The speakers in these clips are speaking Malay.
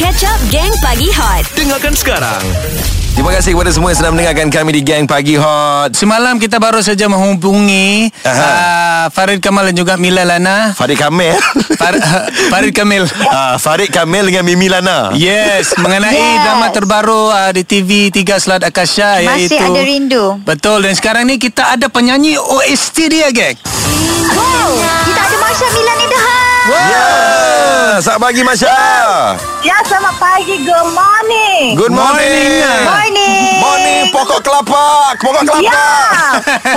Catch Up Gang Pagi Hot Dengarkan sekarang Terima kasih kepada semua yang sedang mendengarkan kami di Gang Pagi Hot. Semalam kita baru saja menghubungi uh, Farid Kamal dan juga Mila Lana. Farid Kamil. Far, Farid Kamil. Ah, Farid Kamil dengan Mimi Lana. Yes, mengenai Yes. drama terbaru uh, di TV 3 Selat Akasha Masih iaitu ada rindu. Betul dan sekarang ni kita ada penyanyi OST dia, geng. Wow, selamat pagi Masya. Ya, selamat pagi. Good morning. Good morning. Morning. Morning. Morning pokok kelapa. Pokok kelapa. Ya.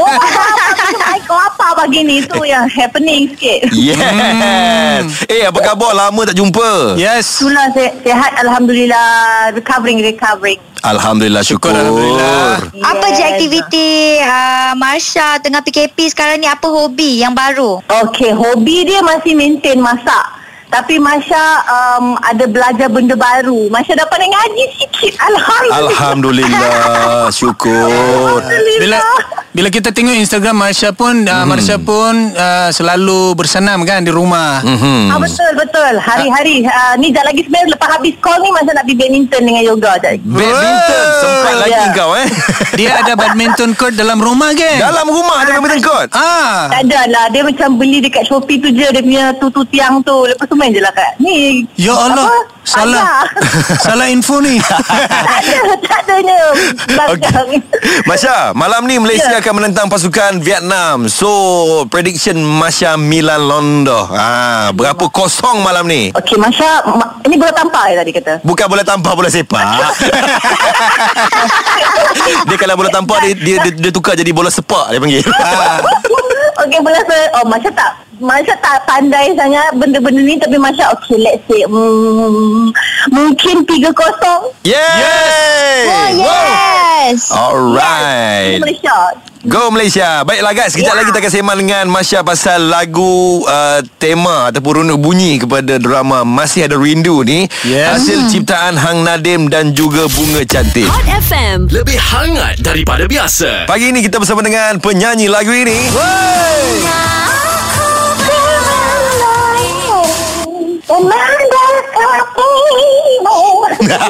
Oh, apa kelapa pagi ni tu yang happening sikit. Yes. Eh, apa khabar? Lama tak jumpa. Yes. Itulah se- sihat Alhamdulillah. Recovering, recovering. Alhamdulillah syukur. Syukur, Alhamdulillah. Apa je aktiviti uh, Marsha tengah PKP sekarang ni apa hobi yang baru? Okey, hobi dia masih maintain masak. Tapi Masya um, ada belajar benda baru. Masya dapat naik ngaji sikit. Alhamdulillah. Alhamdulillah syukur. Bila bila kita tengok Instagram Marsha pun uh, Marsha pun uh, selalu bersenam kan di rumah. Mhm. Ah, betul, betul. Hari-hari. Uh, ni sekejap lagi sebenarnya lepas habis call ni Masya nak pergi badminton dengan yoga. Badminton sempat lagi Ya. kau eh. Dia ada badminton court dalam rumah, geng. Dalam rumah ada badminton court. Ah. Tak ada lah. Dia macam beli dekat Shopee tu je. Dia punya tutu tiang tu. Lepas tu main je lah kat ni. Ya Allah. Apa? Salah. Salah info ni. tak ada. Tak adanya. Belakang. Masya, malam ni Malaysia Ya. akan menentang pasukan Vietnam. So, prediction Masya Milan Londo. Ha, berapa kosong malam ni? Okey, Masya. Ma- ini bola tampar ya tadi kata. Bukan bola tampar, bola sepak. dia kalau bola tampar dia, dia, dia, dia tukar jadi bola sepak dia panggil. Okey, bola se... Oh, Masya tak... Masya tak pandai sangat benda-benda ni. Tapi Masya, okey, let's say... Hmm, mungkin 3-0. Yay! Oh yes. Alright. Malaysia. Go Malaysia. Baiklah guys, sekejap Ya. lagi kita akan sembang dengan Masya pasal lagu uh, tema ataupun runut bunyi kepada drama Masih Ada Rindu ni. Yes. Hasil ciptaan Hang Nadim dan juga Bunga Cantik. Hot FM Lebih hangat daripada biasa Pagi ini kita bersama dengan penyanyi lagu ini.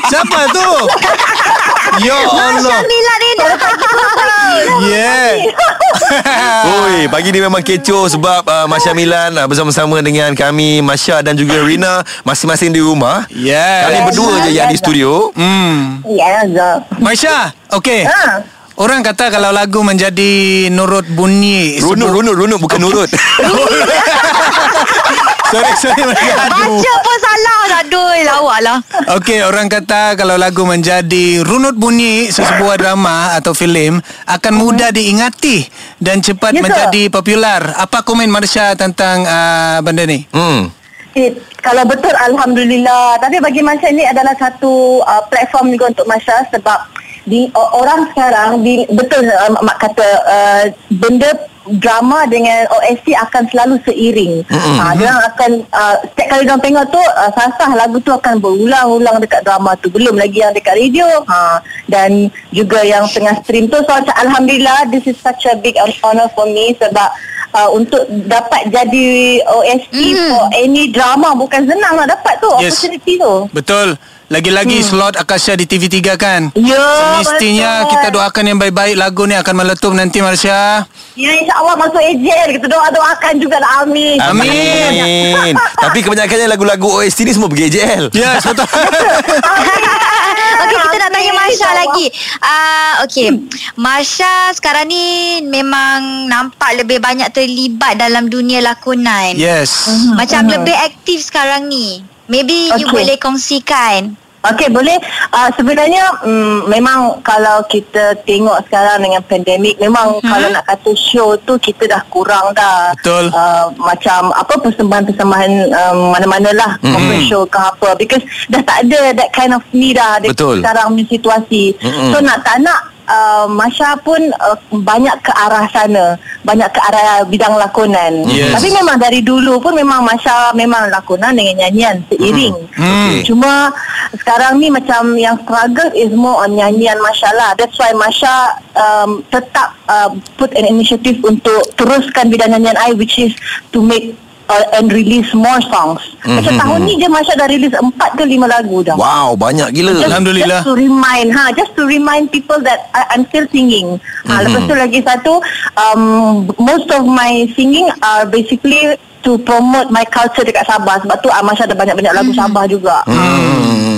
Siapa tu? Ya Allah. Milan in the house. Yeah. Oi, pagi ni memang kecoh sebab uh, Masya Milan uh, bersama-sama dengan kami Masya dan juga Rina masing-masing di rumah. Yes. Kami berdua je yang di studio. Hmm. Ya, Zah. Maisha, okey. Ha. Orang kata kalau lagu menjadi nurut bunyi Runut, runut, runut bukan nurut. Sorry, sorry. Aduh. Baca pun salah. Aduh, lawak lah. Okey, orang kata kalau lagu menjadi runut bunyi sesebuah drama atau filem akan mudah diingati dan cepat Ya ke? menjadi popular. Apa komen Marsha tentang uh, benda ni? hmm. Eh, kalau betul Alhamdulillah Tapi bagi Masya ni adalah satu uh, platform juga untuk Masya Sebab di, o- orang sekarang di, Betul uh, Mak kata uh, Benda drama dengan OST akan selalu seiring mm-hmm. ha, Dia akan uh, Setiap kali dia tengok tu uh, Sasah lagu tu akan berulang-ulang dekat drama tu Belum lagi yang dekat radio ha, Dan juga yang tengah stream tu So macam Alhamdulillah This is such a big honor for me Sebab uh, untuk dapat jadi OST mm. for any drama bukan senang nak dapat tu Yes. opportunity tu. Betul. Lagi-lagi hmm. slot Akasha di TV3 kan? Ya, Semestinya betul. kita doakan yang baik-baik lagu ni akan meletup nanti Marsha. Ya insya-Allah masuk AJL kita doa-doakan juga lah amin. Amin. Amin. Tapi kebanyakannya lagu-lagu OST ni semua pergi JL. Yes, betul. Okey, kita nak tanya Marsha lagi. Uh, Okey, Marsha sekarang ni memang nampak lebih banyak terlibat dalam dunia lakonan. yes. Macam lebih aktif sekarang ni. Maybe you Okey. boleh kongsikan. Okey boleh uh, sebenarnya um, memang kalau kita tengok sekarang dengan pandemik memang Mhm. kalau nak kata show tu kita dah kurang dah Betul. uh, macam apa persembahan-persembahan um, mana-mana lah Mhm. corporate show ke apa because dah tak ada that kind of need dah Betul. sekarang punya situasi Mhm. so nak tak nak uh, Masya pun uh, banyak ke arah sana banyak ke arah bidang lakonan Yes. tapi memang dari dulu pun memang Masya memang lakonan dengan nyanyian seiring Hmm. Okey. Cuma sekarang ni macam yang struggle is more on nyanyian Masya lah. That's why Masya um, tetap uh, put an initiative untuk teruskan bidang nyanyian I which is to make uh, and release more songs. Mhm, Macam tahun ni je Masya dah release 4 ke 5 lagu dah. Wow banyak gila Just, Alhamdulillah. Just to remind, ha, just to remind people that I, I'm still singing. Ha, Mhm. lepas tu lagi satu, um, most of my singing are basically to promote my culture dekat Sabah. Sebab tu uh, Masya ada banyak-banyak lagu Sabah juga. Hmm.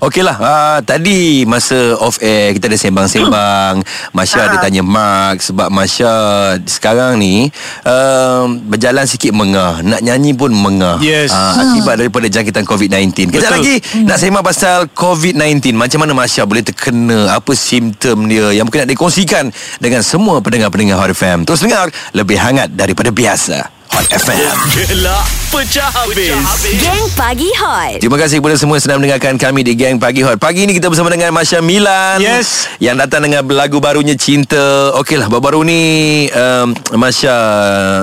Okey lah. Uh, Tadi masa off air Kita ada sembang-sembang. Masya ada Ah. tanya Mark Sebab Masya Sekarang ni uh, Berjalan sikit mengah. Nak nyanyi pun mengah. Yes. uh, Akibat daripada jangkitan COVID-19 Kejap Betul. lagi Nak sembang pasal COVID-19 Macam mana Masya boleh terkena? Apa simptom dia? Yang mungkin nak dikongsikan Dengan semua pendengar-pendengar Hot FM Terus dengar Lebih hangat daripada biasa Hot FM Gelak pecah habis. Geng Pagi Hot Terima kasih kepada semua sedang mendengarkan kami di Gang Pagi Hot. Pagi ini kita bersama dengan Masya Milan. Yes. Yang datang dengan lagu barunya Cinta. Okeylah, baru-baru ni um, Masya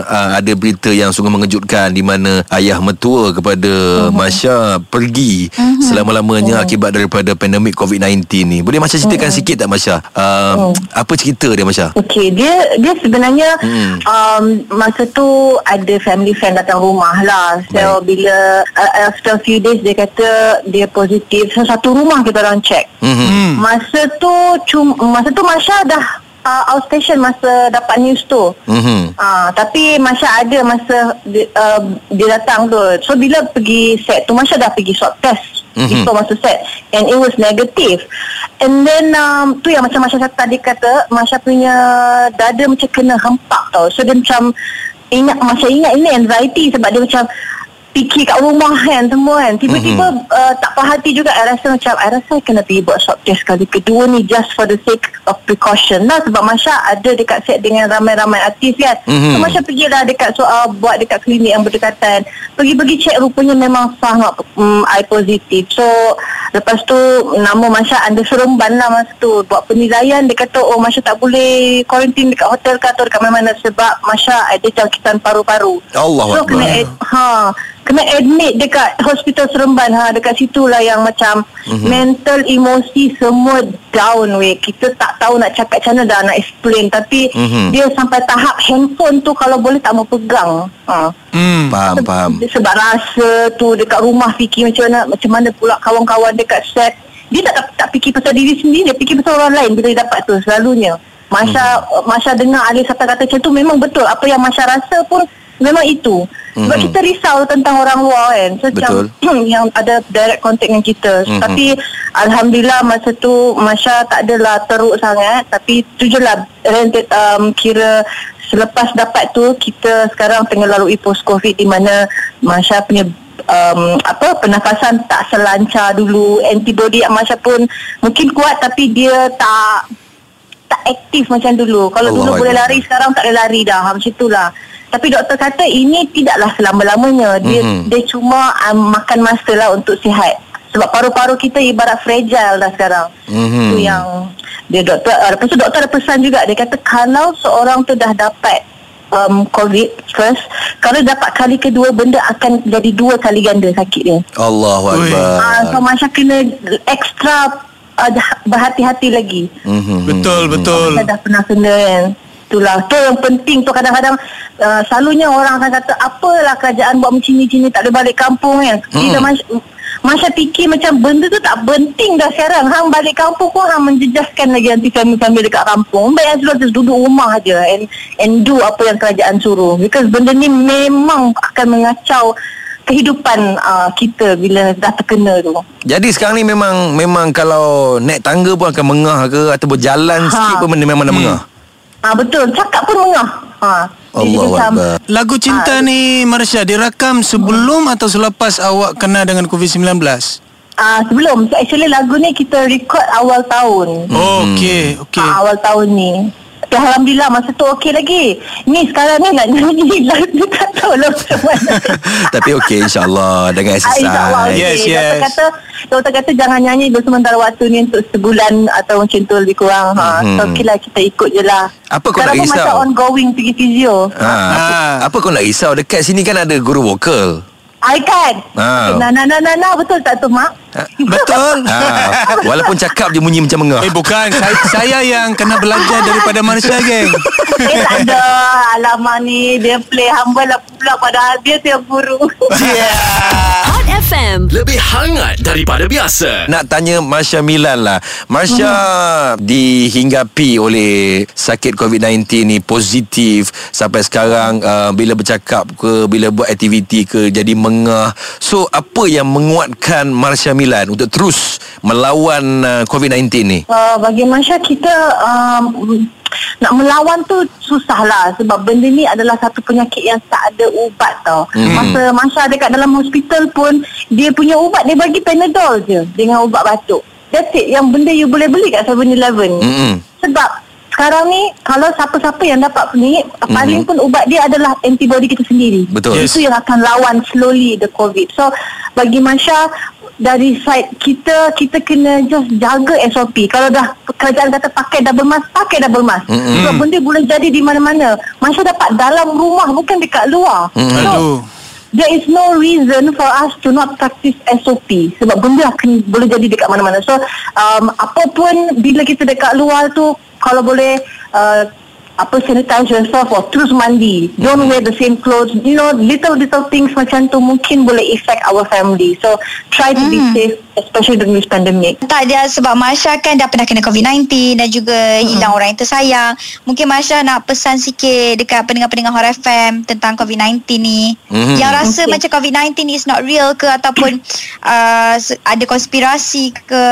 uh, ada berita yang sungguh mengejutkan di mana ayah mertua kepada Masya pergi selama-lamanya akibat daripada pandemik COVID-19 ni. Boleh Masya ceritakan sikit tak Masya? Um, Apa cerita dia Masya? Okey, dia dia sebenarnya Hmm. um, masa tu ada family friend datang rumah lah. So Baik. bila uh, after a few days dia kata dia positif. So satu rumah kita orang check. Mhm. Hmm. Masa tu cum, masa tu Masya dah uh, outstation masa dapat news tu. Mhm. Ah, tapi Masya ada masa dia, uh, dia datang tu. So bila pergi set tu Masya dah pergi swab test Mhm. mm-hmm. before masuk set and it was negative. And then um, tu yang macam Masya tadi kata Masya punya dada macam kena hempak tau. So dia macam ingat Masya ingat ini anxiety sebab dia macam fikir kat rumah kan semua kan tiba-tiba mm-hmm. uh, tak puas hati juga I rasa macam I rasa I kena pergi buat swab test kali kedua ni just for the sake of precaution lah sebab Masya ada dekat set dengan ramai-ramai artis kan Mhm. mm-hmm. so Masya pergilah dekat soal buat dekat klinik yang berdekatan pergi-pergi check rupanya memang sangat um, I positif so lepas tu nama Masya under seremban lah masa tu buat penilaian dia kata oh Masya tak boleh quarantine dekat hotel ke atau dekat mana-mana sebab Masya ada jangkitan paru-paru Allahu so Akbar. kena ad, ha kena admit dekat hospital Seremban ha dekat situlah yang macam Mhm. mm-hmm. mental emosi semua down weh kita tak tahu nak cakap macam mana dah nak explain tapi Mhm. mm-hmm. dia sampai tahap handphone tu kalau boleh tak mau pegang ha Hmm. Faham, faham. sebab rasa tu dekat rumah fikir macam mana macam mana pula kawan-kawan dekat set dia tak, tak tak fikir pasal diri sendiri dia fikir pasal orang lain bila dia dapat tu selalunya Masya Mhm. Masya dengar Ali Sata kata macam tu memang betul apa yang Masya rasa pun memang itu sebab Mhm. kita risau tentang orang luar kan so, macam yang ada direct contact dengan kita Mhm. tapi Alhamdulillah masa tu Masya tak adalah teruk sangat tapi tu je lah rented, um, kira selepas dapat tu kita sekarang tengah lalui post covid di mana Masya punya um, apa pernafasan tak selancar dulu antibody Masya pun mungkin kuat tapi dia tak tak aktif macam dulu. Kalau Allah dulu boleh Akbar. lari sekarang tak boleh lari dah. Macam itulah. Tapi doktor kata ini tidaklah selama-lamanya. Dia Mhm. mm-hmm. dia cuma um, makan masa lah untuk sihat. Sebab paru-paru kita ibarat fragile dah sekarang. Mhm. Itu yang dia doktor uh, lepas tu doktor ada pesan juga dia kata kalau seorang tu dah dapat um, COVID first kalau dapat kali kedua benda akan jadi dua kali ganda sakit dia. Allahu Ui. Akbar. Ah, so Masya kena extra uh, berhati-hati lagi. Mhm. Betul, betul. Saya dah pernah kena kan. Itulah. Tu yang penting tu kadang-kadang uh, selalunya orang akan kata apalah kerajaan buat macam ni, macam ni tak boleh balik kampung kan. Bila Masya, Masya fikir macam benda tu tak penting dah sekarang. Hang balik kampung pun hang menjejaskan lagi nanti family-family dekat kampung. Baik yang sudah duduk rumah aja and, and do apa yang kerajaan suruh. Because benda ni memang akan mengacau kehidupan uh, kita bila dah terkena tu. Jadi sekarang ni memang memang kalau naik tangga pun akan mengah ke atau berjalan Ha. sikit pun benda memang dah mengah. Ah betul, cakap pun mengah. Ha. Jadi macam- Akbar. Lagu cinta ni Marsha dirakam sebelum atau selepas awak kena dengan COVID-19? Ah sebelum so actually lagu ni kita record awal tahun. Oh, okey, okey. Ah, awal tahun ni. Tapi Alhamdulillah masa tu okey lagi. Ni sekarang ni nak nyanyi lagu tak tahu lah macam mana. Tapi okey insya-Allah dengan Ah, InsyaAllah exercise. Yes, okey. yes. Doktor kata, doktor kata jangan nyanyi dulu sementara waktu ni untuk sebulan atau macam tu lebih kurang. Ha. Mhm. So okey lah kita ikut je lah. Apa kau Sekarang nak pun risau? macam ongoing pergi physio. Ha, apa, Ah. apa kau nak risau dekat sini kan ada guru vokal. I kan Ah. Nah nah nah nah nah Betul tak tu mak? Betul. Ha, Walaupun cakap dia bunyi macam mengah. Eh bukan. Saya, saya yang kena belajar daripada Marsha geng. Eh tak ada. Alamak ni. Dia play humble lah pula Padahal dia yang guru. Hot FM. Lebih hangat daripada biasa. Nak tanya Marsha Milan lah Marsha Hmm. dihinggapi oleh sakit COVID-19 ni positif Sampai sekarang uh, Bila bercakap ke Bila buat aktiviti ke Jadi mengah So apa yang menguatkan Marsha Milan Untuk terus melawan uh, COVID-19 ni uh, Bagi Masya kita um, Nak melawan tu susah lah Sebab benda ni adalah satu penyakit yang tak ada ubat tau Mhm. Masa Masya dekat dalam hospital pun Dia punya ubat dia bagi Panadol je Dengan ubat batuk That's it Yang benda you boleh beli kat 7-Eleven Mm-mm. Sebab sekarang ni Kalau siapa-siapa yang dapat ni mm-hmm. Paling pun ubat dia adalah Antibody kita sendiri Betul. Itu yang akan lawan slowly the COVID So bagi Masya dari side kita kita kena just jaga SOP kalau dah kerajaan kata pakai double mask pakai double mask. Mm-mm. sebab benda boleh jadi di mana-mana. Masya dapat dalam rumah bukan dekat luar. Mm-mm. so Aduh. there is no reason for us to not practice SOP sebab benda akan boleh jadi dekat mana-mana. So um, apa pun bila kita dekat luar tu kalau boleh uh, apa sanitize yourself or terus mandi. Don't wear the same clothes. You know, little little things macam tu mungkin boleh affect our family. So try to be safe especially during this pandemic. Tak dia sebab Masya kan dah pernah kena COVID-19 dan juga hilang orang yang tersayang. Mungkin Masya nak pesan sikit dekat pendengar-pendengar Hot FM tentang COVID-19 ni. Mhm. Yang rasa Okay. macam COVID-19 is not real ke ataupun uh, ada konspirasi ke.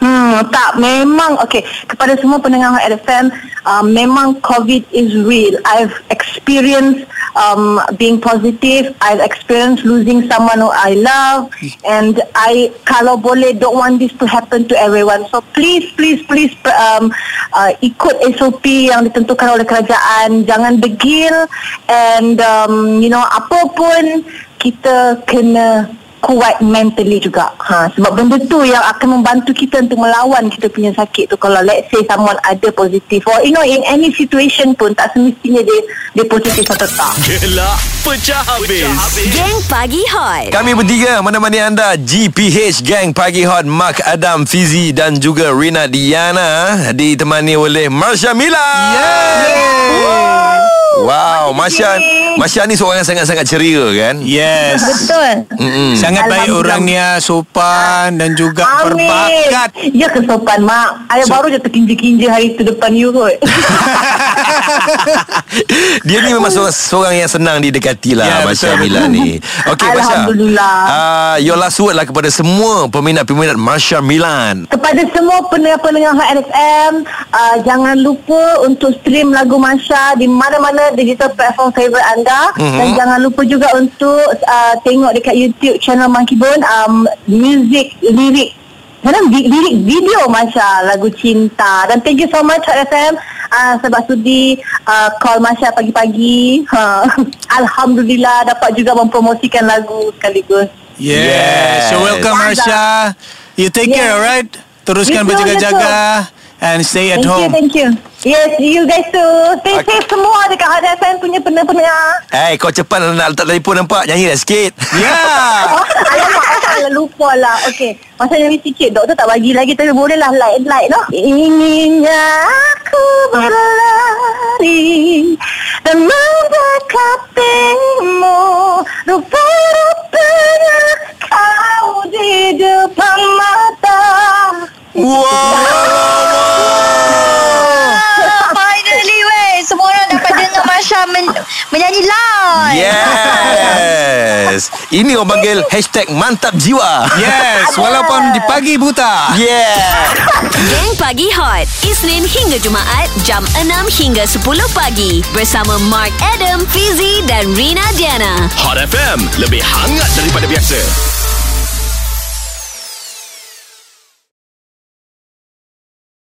Hmm, tak memang okey kepada semua pendengar Hot FM um, memang COVID is real. I've experienced um, being positive. I've experienced losing someone who I love, and I kalau boleh don't want this to happen to everyone. So please, please, please um, uh, ikut SOP yang ditentukan oleh kerajaan. Jangan degil and um, you know apa pun kita kena kuat mentally juga. Ha, sebab benda tu yang akan membantu kita untuk melawan kita punya sakit tu. Kalau let's say someone ada positif or you know in any situation pun tak semestinya dia dia positif atau tak. Gelak pecah habis. Geng Pagi Hot. Kami bertiga menemani anda GPH Gang Pagi Hot Mark Adam Fizi dan juga Rina Diana ditemani oleh Marsha Mila. Wow, Marsha Marsha ni seorang yang sangat-sangat ceria kan? Yes Betul. Mm-mm. Sangat baik Alhamdulillah. orangnya Sopan Dan juga Amin. berbakat Ya kesopan mak. Saya So- baru je terkinja-kinja hari tu depan you kot. Dia ni memang seorang, seorang yang senang didekati lah Ya, Masya Mila ni Okey Masya Alhamdulillah. uh, Your last word lah kepada semua Peminat-peminat Masya Milan Kepada semua pendengar-pendengar FM uh, Jangan lupa untuk stream lagu Masya Di mana-mana digital platform favourite anda Mhm. Dan jangan lupa juga untuk uh, Tengok dekat YouTube channel Monkey Bone um, Music, lirik Mana vi- lirik video Masya Lagu Cinta. Dan thank you so much Hot FM uh, Sebab sudi uh, Call Masya pagi-pagi. Ha. Alhamdulillah Dapat juga mempromosikan lagu sekaligus. Yes, Yes. You're welcome Marsha You take Yes. care alright? Teruskan berjaga-jaga And stay at Thank you, home thank you. Yes, you guys too. Stay Okay. safe semua dekat Hot FM punya pendengar-pendengar. Eh kau cepat nak letak telefon nampak Nyanyi dah sikit Yeah Oh, alamak, salah lupa lah. Okey, masa nyanyi sikit. Doktor tak bagi lagi tapi boleh lah light-light noh. Inginnya aku berlari dan mendekatimu. Rupa-rupanya kau di depan mata. Finally weh. Semua orang dapat dengar Masya men- menyanyi live. Yes Ini orang panggil Hashtag mantap jiwa Yes Walaupun di pagi buta Yeah Geng Pagi Hot. Isnin hingga Jumaat jam 6 hingga 10 pagi. Bersama Mark Adam, Fizi dan Rina Diana. Hot FM. Lebih hangat daripada biasa.